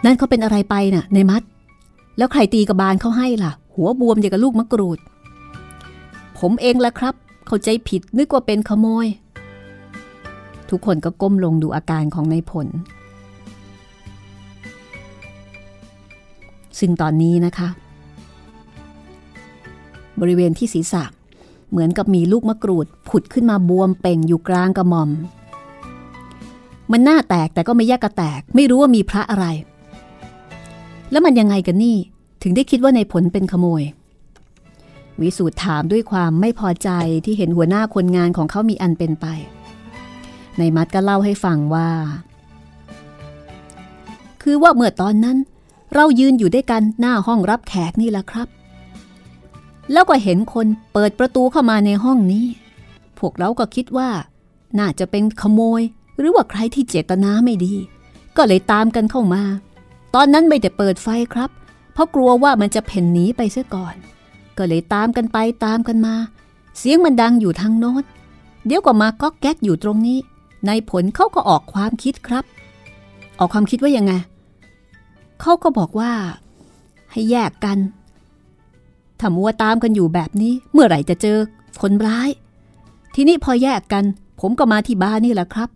นั่นเขาเป็นอะไรไปน่ะ ในมัด แล้วใครตีกระบาลเขาให้ล่ะ หัวบวมอย่างกับลูกมะกรูด ผมเองแหละครับ เข้าใจผิดนึกว่าเป็นขโมย ทุกคนก็ก้มลงดูอาการของในผล ซึ่งตอนนี้นะคะ บริเวณที่ศีรษะ เหมือนกับมีลูกมะกรูดผุดขึ้นมาบวมเป่งอยู่กลางกระหม่อม มันหน้าแตกแต่ก็ไม่แยกกระแตก ไม่รู้ว่ามีพระอะไร แล้วมันยังไงกันนี่ ถึงได้คิดว่าในผลเป็นขโมย วิสูตรถามด้วยความไม่พอใจที่เห็นหัวหน้าคนงานของเขามีอันเป็นไป ในมัดก็เล่าให้ฟังว่า คือว่าเมื่อตอนนั้น เรายืนอยู่ด้วยกันหน้าห้องรับแขกนี่แหละครับ แล้วก็เห็นคนเปิดประตูเข้ามาในห้องนี้ พวกเราก็คิดว่า น่าจะเป็นขโมย หรือว่าใครที่เจตนาไม่ดี ก็เลยตามกันเข้ามา ตอนนั้นไม่ได้เปิดไฟครับ เพราะกลัวว่ามันจะเพ่นหนีไปเสียก่อน ก็เลยตามกันไปตามกันมา เสียงมันดังอยู่ทางโน้นเดี๋ยวก็มาก๊อกแก๊กอยู่ตรงนี้ ในผลเขาก็ออกความคิดครับ ออกความคิดว่ายังไงเขาก็บอกว่า ให้แยกกัน ถ้ามัวตามกันอยู่แบบนี้ เมื่อไหร่จะเจอคนร้าย ทีนี้พอแยกกัน ผมก็มาที่บ้านนี่แหละครับ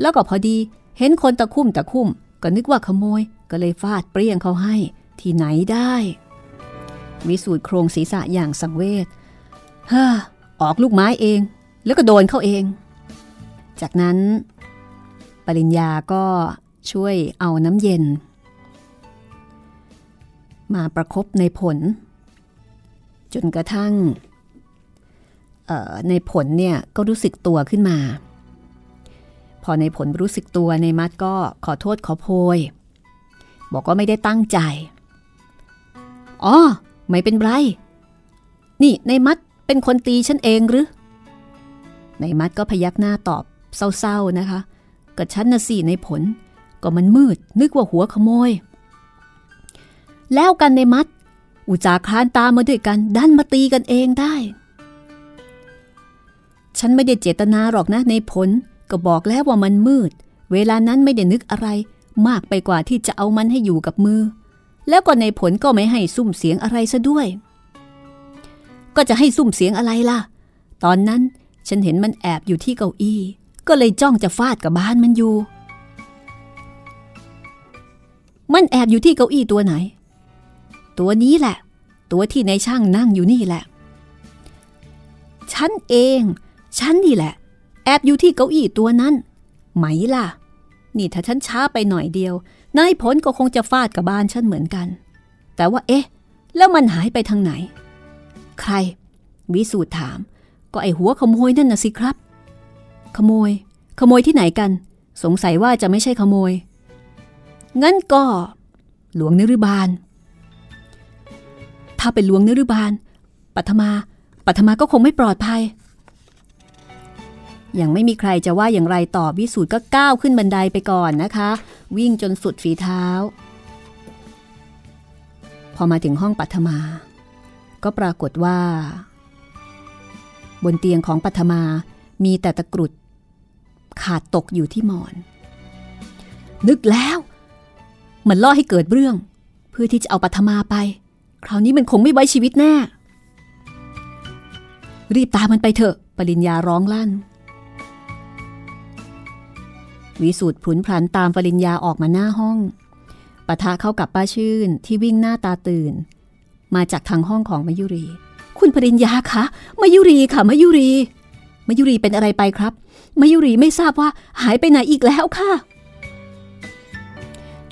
แล้วก็พอดี เห็นคนตะคุ่มตะคุ่ม ก็นึกว่าขโมย ก็เลยฟาดเปรี้ยงเขาให้ ที่ไหนได้ วิสูตรโครงศีรษะอย่างสังเวชเฮ้อออกลูกไม้เอง แล้วก็โดนเขาเอง จากนั้น ปริญญาก็ช่วยเอาน้ำเย็น มาประครบในผล จนกระทั่งในผลเนี่ยก็รู้สึกตัวขึ้นมา พอในผลรู้สึกตัวในมัดก็ขอโทษขอโพย บอกว่าไม่ได้ตั้งใจ อ๋อ ไม่เป็นไร นี่ในมัดเป็นคนตีฉันเองหรือ ในมัดก็พยักหน้าตอบเศร้าๆนะคะก็ฉันนะสิในผล ก็มันมืดนึกว่าหัวขโมย แล้วกันในมัด อุจาคลานตามมาด้วยกันดันมาตีกันเองได้ ฉันไม่ได้เจตนาหรอกนะในผลก็บอกแล้วว่ามันมืด เวลานั้นไม่ได้นึกอะไร มากไปกว่าที่จะเอามันให้อยู่กับมือ แล้วก็ในผลก็ไม่ให้ซุ่มเสียงอะไรซะด้วย ก็จะให้ซุ่มเสียงอะไรล่ะ ตอนนั้นฉันเห็นมันแอบอยู่ที่เก้าอี้ ก็เลยจ้องจะฟาดกับบ้านมันอยู่ มันแอบอยู่ที่เก้าอี้ตัวไหน ตัวนี้แหละ ตัวที่ในช่างนั่งอยู่นี่แหละ ฉันเอง ฉันนี่แหละ แอบอยู่ที่เก้าอี้ตัวนั้น ไหมล่ะ นี่ถ้าฉันช้าไปหน่อยเดียวนายผลก็คงจะฟาดกับบ้านฉันเหมือนกัน แต่ว่าเอ๊ะ แล้วมันหายไปทางไหน ใคร วิสูตรถาม ก็ไอหัวขโมยนั่นน่ะสิครับ ขโมย ขโมยที่ไหนกัน สงสัยว่าจะไม่ใช่ขโมย งั้นก็ หลวงนรุบาล ถ้าเป็นหลวงนรุบาลปัทมา ปัทมาก็คงไม่ปลอดภัย ยังไม่มีใครจะว่าอย่างไรต่อวิสูตรก็ก้าวขึ้นบันไดไปก่อนนะคะ วิ่งจนสุดฝีเท้า พอมาถึงห้องปัทมา ก็ปรากฏว่า บนเตียงของปัทมามีแต่ตะกรุด ขาดตกอยู่ที่หมอน นึกแล้ว มันล่อให้เกิดเรื่อง เพื่อที่จะเอาปัทมาไป คราวนี้มันคงไม่ไว้ชีวิตแน่ รีบตามมันไปเถอะ ปริญญาร้องลั่น วิสูตรผุนพลันตามปริญญาออกมาหน้าห้องปะทะเข้ากับป้าชื่นที่วิ่งหน้าตาตื่น มาจากทางห้องของมายุรี คุณปริญญาคะมายุรีค่ะมายุรีมายุรีเป็นอะไรไปครับมายุรีไม่ทราบว่าหายไปไหนอีกแล้วค่ะ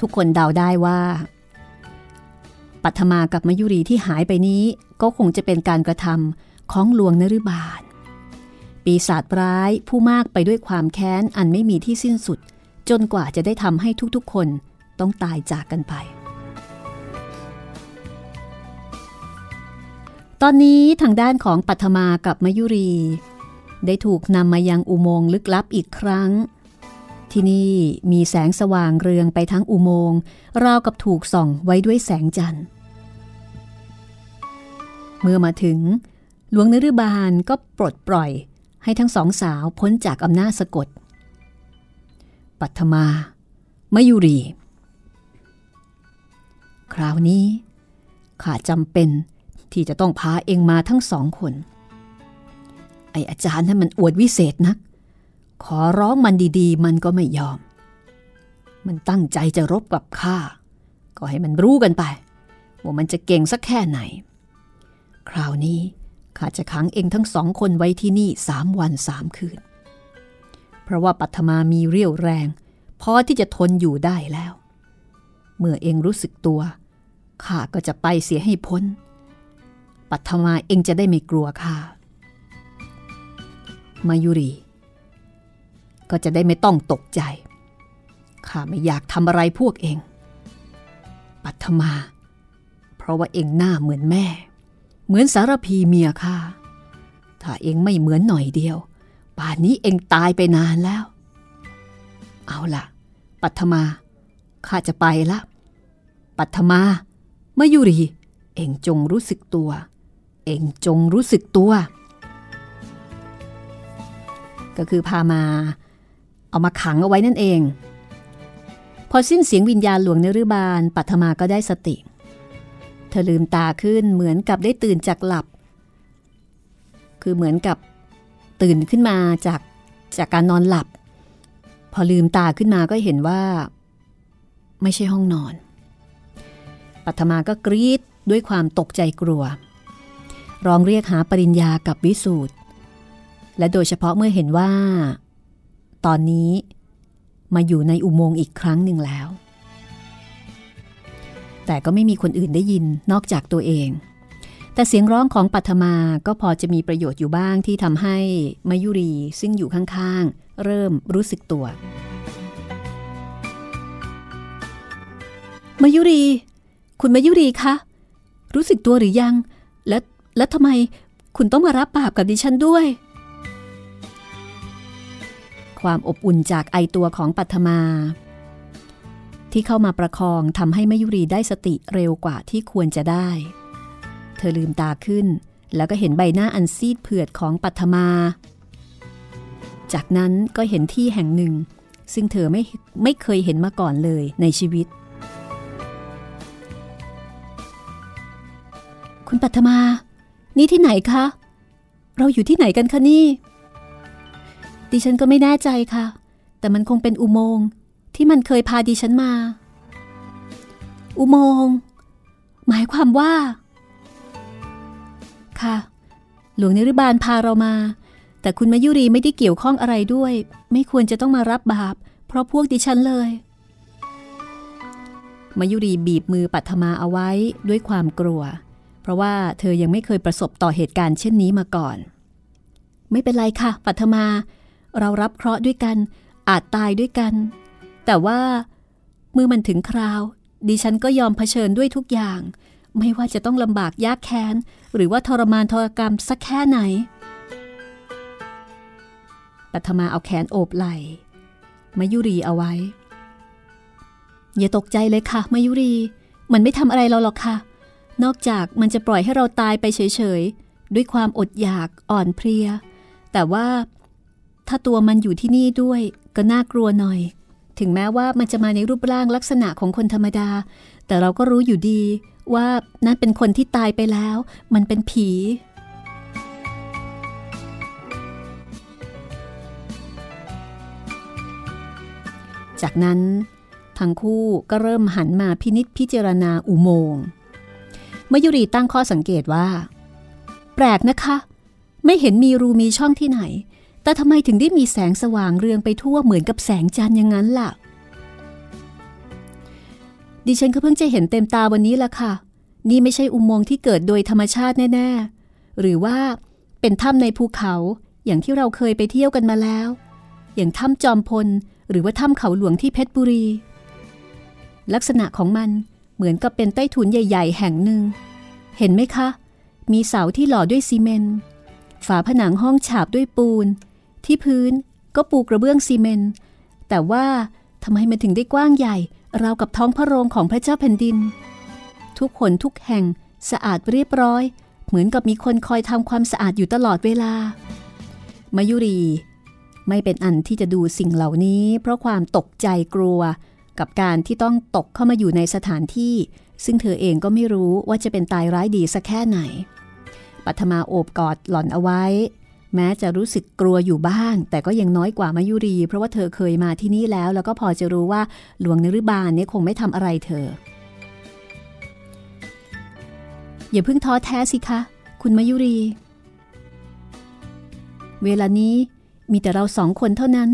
ทุกคนเดาได้ว่า ปัทมากับมายุรีที่หายไปนี้ก็คงจะเป็นการกระทำของหลวงนฤบาล ปีศาจร้ายผู้มากไปด้วยความแค้นอันไม่มีที่สิ้นสุด จนกว่าจะได้ทำให้ทุกๆ คนต้องตายจากกันไป ตอนนี้ทางด้านของปัทมากับมยุรี ได้ถูกนำมายังอุโมงค์ลึกลับอีกครั้ง ที่นี่มีแสงสว่างเรืองไปทั้งอุโมงค์ราวกับถูกส่องไว้ด้วยแสงจันทร์ เมื่อมาถึง หลวงนฤบาลก็ปลดปล่อยให้ทั้งสองสาวพ้นจากอำนาจสะกด ปัทมา มยุรี คราวนี้ข้าจำเป็นที่จะต้องพาเองมาทั้งสองคน ไออาจารย์นั้นมันอวดวิเศษนัก ขอร้องมันดีๆ มันก็ไม่ยอม มันตั้งใจจะรบกับข้า ก็ให้มันรู้กันไป ว่ามันจะเก่งสักแค่ไหน คราวนี้ข้าจะขังเองทั้งสองคนไว้ที่นี่สามวันสามคืน เพราะว่าปัทมามีเรี่ยวแรงพอที่จะทนอยู่ได้แล้ว เมื่อเองรู้สึกตัวข้าก็จะไปเสียให้พ้น ปัทมาเองจะได้ไม่กลัวข้ามายุรี ก็จะได้ไม่ต้องตกใจ ข้าไม่อยากทำอะไรพวกเอง ปัทมา เพราะว่าเองหน้าเหมือนแม่ เหมือนสารพีเมียข้า ถ้าเองไม่เหมือนหน่อยเดียว ป่านนี้เองตายไปนานแล้ว เอาล่ะ ปัทมา ข้าจะไปละ ปัทมา มายุรี เองจงรู้สึกตัว เองจงรู้สึกตัว ก็คือพามา เอามาขังเอาไว้นั่นเอง พอสิ้นเสียงวิญญาณหลวงนรุบาลปัทมาก็ได้สติ เธอลืมตาขึ้นเหมือนกับได้ตื่นจากหลับ คือเหมือนกับตื่นขึ้นมาจากจากการนอนหลับ พอลืมตาขึ้นมาก็เห็นว่า ไม่ใช่ห้องนอน ปัทมาก็กรีดด้วยความตกใจกลัว ร้องเรียกหาปริญญากับวิสูตรและโดยเฉพาะเมื่อเห็นว่า ตอนนี้มาอยู่ในอุโมงค์อีกครั้งหนึ่งแล้ว แต่ก็ไม่มีคนอื่นได้ยินนอกจากตัวเอง แต่เสียงร้องของปัทมาก็พอจะมีประโยชน์อยู่บ้างที่ทำให้มายุรีซึ่งอยู่ข้างๆ เริ่มรู้สึกตัว มายุรี คุณมายุรีคะ รู้สึกตัวหรือยัง และและทำไมคุณต้องมารับบาปกับดิฉันด้วย ความอบอุ่นจากไอตัวของปัทมา ที่เข้ามาประคองทำให้มยุรีได้สติเร็วกว่าที่ควรจะได้ เธอลืมตาขึ้น แล้วก็เห็นใบหน้าอันซีดเผือดของปัทมา จากนั้นก็เห็นที่แห่งหนึ่ง ซึ่งเธอไม่ไม่เคยเห็นมาก่อนเลยในชีวิต คุณปัทมา นี่ที่ไหนคะ เราอยู่ที่ไหนกันคะนี่ ดิฉันก็ไม่แน่ใจค่ะ แต่มันคงเป็นอุโมงค์ที่มันเคยพาดิฉันมา อุโมงค์หมายความว่า ค่ะ หลวงนิริบาลพาเรามา แต่คุณมายุรีไม่ได้เกี่ยวข้องอะไรด้วย ไม่ควรจะต้องมารับบาป เพราะพวกดิฉันเลยมายุรีบีบมือปัทมาเอาไว้ด้วยความกลัว เพราะว่าเธอยังไม่เคยประสบต่อเหตุการณ์เช่นนี้มาก่อน ไม่เป็นไรค่ะปัทมา เรารับเคราะห์ด้วยกัน อาจตายด้วยกัน แต่ว่าเมื่อมันถึงคราว ดิฉันก็ยอมเผชิญด้วยทุกอย่าง ไม่ว่าจะต้องลำบากยากแค้น หรือว่าทรมานทรกรรมสักแค่ไหนปัทมาเอาแขนโอบไหล่มายุรีเอาไว้ อย่าตกใจเลยค่ะมายุรี มันไม่ทำอะไรเราหรอกค่ะ นอกจากมันจะปล่อยให้เราตายไปเฉยๆ ด้วยความอดอยากอ่อนเพลีย แต่ว่า ถ้าตัวมันอยู่ที่นี่ด้วยก็น่ากลัวหน่อย ถึงแม้ว่ามันจะมาในรูปร่างลักษณะของคนธรรมดา แต่เราก็รู้อยู่ดีว่านั่นเป็นคนที่ตายไปแล้ว มันเป็นผี จากนั้นทั้งคู่ก็เริ่มหันมาพินิษพิจารณาอุโมงค์มยุรีตั้งข้อสังเกตว่า แปลกนะคะ ไม่เห็นมีรูมีช่องที่ไหน แต่ทำไมถึงได้มีแสงสว่างเรืองไปทั่วเหมือนกับแสงจันทร์อย่างนั้นล่ะ ดิฉันก็เพิ่งจะเห็นเต็มตาวันนี้ละค่ะ นี่ไม่ใช่อุโมงค์ที่เกิดโดยธรรมชาติแน่ ๆ หรือว่าเป็นถ้ำในภูเขาอย่างที่เราเคยไปเที่ยวกันมาแล้ว อย่างถ้ำจอมพล หรือว่าถ้ำเขาหลวงที่เพชรบุรี ลักษณะของมันเหมือนกับเป็นใต้ถุนใหญ่ ๆ แห่งหนึ่ง เห็นไหมคะ มีเสาที่หล่อด้วยซีเมนต์ ฝาผนังห้องฉาบด้วยปูน ที่พื้นก็ปูกระเบื้องซีเมนต์แต่ว่าทำไมมันถึงได้กว้างใหญ่ราวกับท้องพระโรงของพระเจ้าแผ่นดิน ทุกคนทุกแห่งสะอาดเรียบร้อย เหมือนกับมีคนคอยทำความสะอาดอยู่ตลอดเวลา มายุรี ไม่เป็นอันที่จะดูสิ่งเหล่านี้ เพราะความตกใจกลัว กับการที่ต้องตกเข้ามาอยู่ในสถานที่ ซึ่งเธอเองก็ไม่รู้ว่าจะเป็นตายร้ายดีสักแค่ไหนปัทมาโอบกอดหล่อนเอาไว้ แม้จะรู้สึกกลัวอยู่บ้าง แต่ก็ยังน้อยกว่ามายุรี เพราะว่าเธอเคยมาที่นี่แล้ว แล้วก็พอจะรู้ว่าหลวงนฤบาลเนี่ยคงไม่ทำอะไรเธอ อย่าเพิ่งท้อแท้สิคะ คุณมายุรี เวลานี้มีแต่เราสองคนเท่านั้น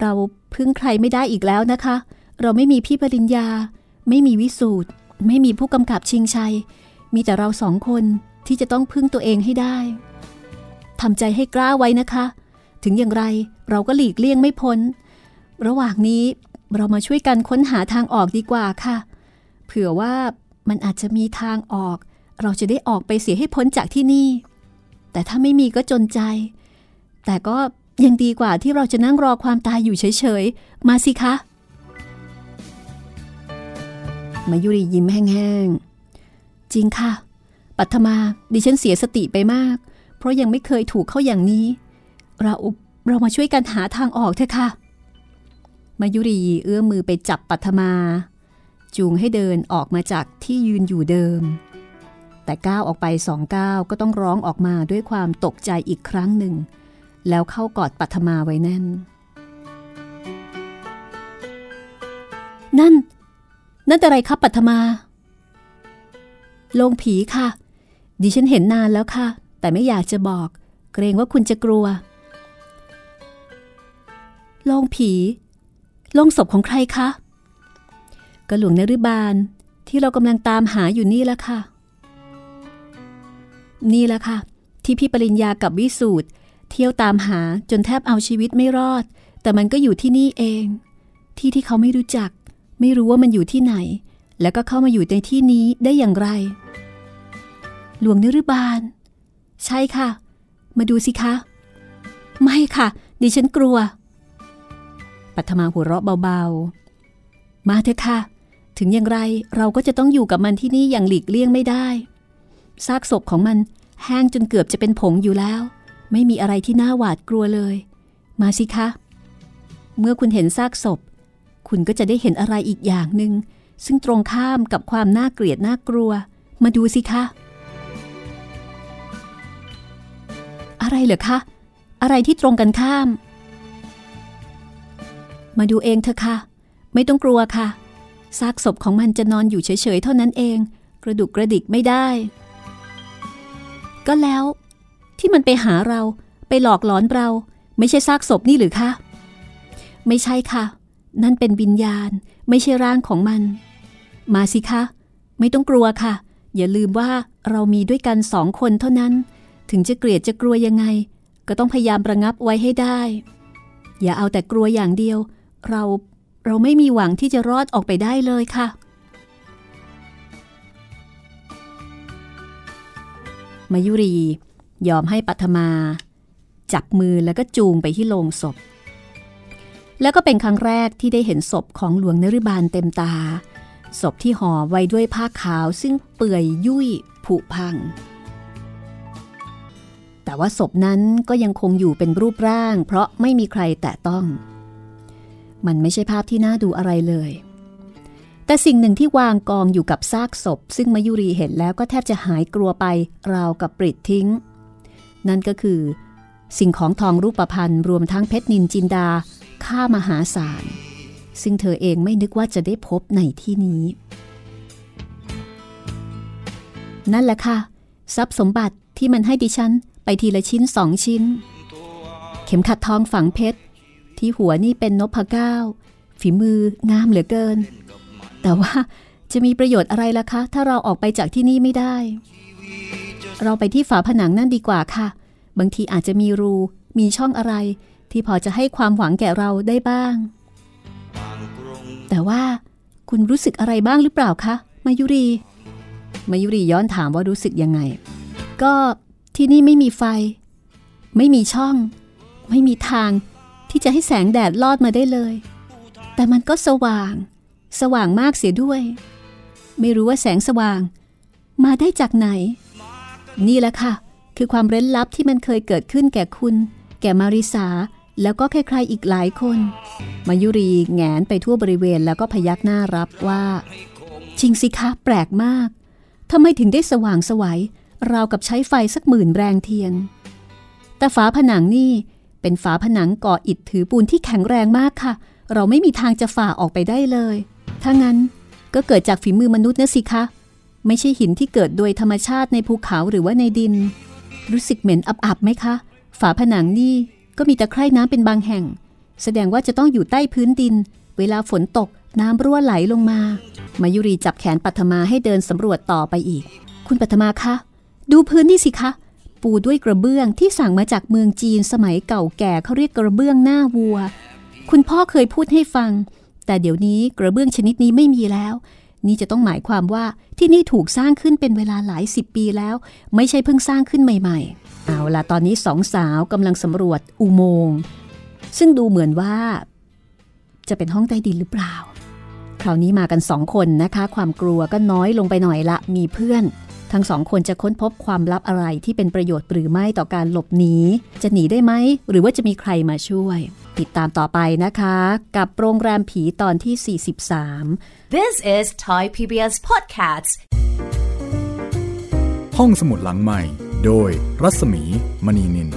เราพึ่งใครไม่ได้อีกแล้วนะคะ เราไม่มีพี่ปริญญา ไม่มีวิสูตรไม่มีผู้กำกับชิงชัย มีแต่เราสองคนที่จะต้องพึ่งตัวเองให้ได้ ทำใจให้กล้าไว้นะคะ ถึงอย่างไรเราก็หลีกเลี่ยงไม่พ้น ระหว่างนี้เรามาช่วยกันค้นหาทางออกดีกว่าค่ะ เผื่อว่ามันอาจจะมีทางออก เราจะได้ออกไปเสียให้พ้นจากที่นี่ แต่ถ้าไม่มีก็จนใจ แต่ก็ยังดีกว่าที่เราจะนั่งรอความตายอยู่เฉยๆ มาสิคะ มายุรียิ้มแห้งๆ จริงค่ะ ปัทมาดิฉันเสียสติไปมาก ราะยังไม่เคยถูกเข้าอย่างนี้ เราเรามาช่วยกันหาทางออกเถอะค่ะ มายุรีเอื้อมมือไปจับปัทมา จูงให้เดินออกมาจากที่ยืนอยู่เดิม แต่ก้าวออกไปสองก้าวก็ต้องร้องออกมาด้วยความตกใจอีกครั้งหนึ่ง แล้วเข้ากอดปัทมาไว้แน่น นั่น นั่นอะไรครับปัทมา ลงผีค่ะ ดิฉันเห็นนานแล้วค่ะ แต่ไม่อยากจะบอก เกรงว่าคุณจะกลัว โลงผี โลงศพของใครคะ กระหลวงนฤบาลที่เรากำลังตามหาอยู่นี่แล้วค่ะ นี่แหละค่ะ ที่พี่ปริญญากับวิสูตรเที่ยวตามหาจนแทบเอาชีวิตไม่รอด แต่มันก็อยู่ที่นี่เอง ที่ที่เขาไม่รู้จัก ไม่รู้ว่ามันอยู่ที่ไหน แล้วก็เข้ามาอยู่ในที่นี้ได้อย่างไร หลวงนฤบาล ใช่ค่ะ มาดูสิคะ ไม่ค่ะ ดิฉันกลัว ปัทมาหัวเราะเบาๆ มาเถอะค่ะ ถึงอย่างไรเราก็จะต้องอยู่กับมันที่นี่อย่างหลีกเลี่ยงไม่ได้ซากศพของมันแห้งจนเกือบจะเป็นผงอยู่แล้ว ไม่มีอะไรที่น่าหวาดกลัวเลย มาสิคะ เมื่อคุณเห็นซากศพ คุณก็จะได้เห็นอะไรอีกอย่างหนึ่งซึ่งตรงข้ามกับความน่าเกลียดน่ากลัว มาดูสิคะ อะไรเหรอคะ อะไรที่ตรงกันข้าม มาดูเองเถอะค่ะ ไม่ต้องกลัวค่ะซากศพของมันจะนอนอยู่เฉยๆเท่านั้นเอง กระดุกกระดิกไม่ได้ ก็แล้ว ที่มันไปหาเราไปหลอกหลอนเรา ไม่ใช่ซากศพนี่หรือคะ ไม่ใช่ค่ะ นั่นเป็นวิญญาณ ไม่ใช่ร่างของมัน มาสิคะ ไม่ต้องกลัวค่ะ อย่าลืมว่าเรามีด้วยกันสองคนเท่านั้น ถึงจะเกลียดจะกลัวยังไง ก็ต้องพยายามระงับไว้ให้ได้ อย่าเอาแต่กลัวอย่างเดียว เราเราไม่มีหวังที่จะรอดออกไปได้เลยค่ะมายุรี ยอมให้ปัทมา จับมือแล้วก็จูงไปที่โลงศพ แล้วก็เป็นครั้งแรกที่ได้เห็นศพของหลวงนริบาลเต็มตา ศพที่ห่อไว้ด้วยผ้าขาวซึ่งเปื่อยยุ่ยผุพัง แต่ว่าศพนั้นก็ยังคงอยู่เป็นรูปร่าง เพราะไม่มีใครแตะต้อง มันไม่ใช่ภาพที่น่าดูอะไรเลย แต่สิ่งหนึ่งที่วางกองอยู่กับซากศพ ซึ่งมายุรีเห็นแล้วก็แทบจะหายกลัวไปราวกับปริดทิ้ง นั่นก็คือ สิ่งของทองรูปพันธ์รวมทั้งเพชรนินจินดา ค่ามหาศาล ซึ่งเธอเองไม่นึกว่าจะได้พบในที่นี้ นั่นแหละค่ะทรัพย์สมบัติที่มันให้ดิฉัน ไปทีละชิ้นสองชิ้น เข็มขัดทองฝังเพชร ที่หัวนี่เป็นนพเก้า ฝีมืองามเหลือเกิน แต่ว่าจะมีประโยชน์อะไรล่ะคะ ถ้าเราออกไปจากที่นี่ไม่ได้ เราไปที่ฝาผนังนั่นดีกว่าค่ะ บางทีอาจจะมีรู มีช่องอะไร ที่พอจะให้ความหวังแก่เราได้บ้าง แต่ว่าคุณรู้สึกอะไรบ้างหรือเปล่าคะมายุรีมายุรีย้อนถามว่ารู้สึกยังไง ก็ ที่นี่ไม่มีไฟ ไม่มีช่อง ไม่มีทางที่จะให้แสงแดดลอดมาได้เลย แต่มันก็สว่าง สว่างมากเสียด้วย ไม่รู้ว่าแสงสว่าง มาได้จากไหน นี่แหละค่ะ คือความเร้นลับที่มันเคยเกิดขึ้นแก่คุณ แก่มาริสา แล้วก็ใครๆอีกหลายคน มายุรีแงนไปทั่วบริเวณแล้วก็พยักหน้ารับว่า จริงสิคะแปลกมากทำไมถึงได้สว่างสวัย ราวกับใช้ไฟสักหมื่นแรงเทียน แต่ฝาผนังนี่เป็นฝาผนังก่ออิฐถือปูนที่แข็งแรงมากค่ะ เราไม่มีทางจะฝ่าออกไปได้เลย ถ้างั้นก็เกิดจากฝีมือมนุษย์นะสิคะ ไม่ใช่หินที่เกิดโดยธรรมชาติในภูเขาหรือว่าในดิน รู้สึกเหม็นอับๆไหมคะ ฝาผนังนี่ก็มีตะไคร่น้ำเป็นบางแห่ง แสดงว่าจะต้องอยู่ใต้พื้นดิน เวลาฝนตกน้ำรั่วไหลลงมา มายุรีจับแขนปัทมาให้เดินสำรวจต่อไปอีก คุณปัทมาคะ ดูพื้นนี่สิคะ ปูด้วยกระเบื้องที่สั่งมาจากเมืองจีนสมัยเก่าแก่เขาเรียกกระเบื้องหน้าวัว คุณพ่อเคยพูดให้ฟัง แต่เดี๋ยวนี้กระเบื้องชนิดนี้ไม่มีแล้ว นี่จะต้องหมายความว่าที่นี่ถูกสร้างขึ้นเป็นเวลาหลายสิบปีแล้ว ไม่ใช่เพิ่งสร้างขึ้นใหม่ ๆ เอาล่ะตอนนี้สองสาวกำลังสำรวจอุโมงค์ซึ่งดูเหมือนว่า จะเป็นห้องใต้ดินหรือเปล่า คราวนี้มากันสองคนนะคะ ความกลัวก็น้อยลงไปหน่อยละมีเพื่อน ทั้งสองคนจะค้นพบความลับอะไรที่เป็นประโยชน์หรือไม่ต่อการหลบหนี จะหนีได้ไหม หรือว่าจะมีใครมาช่วย ติดตามต่อไปนะคะ กับโรงแรมผีตอนที่ 43 This is Thai PBS Podcasts. ห้องสมุดหลังใหม่ โดยรัศมีมณีนิน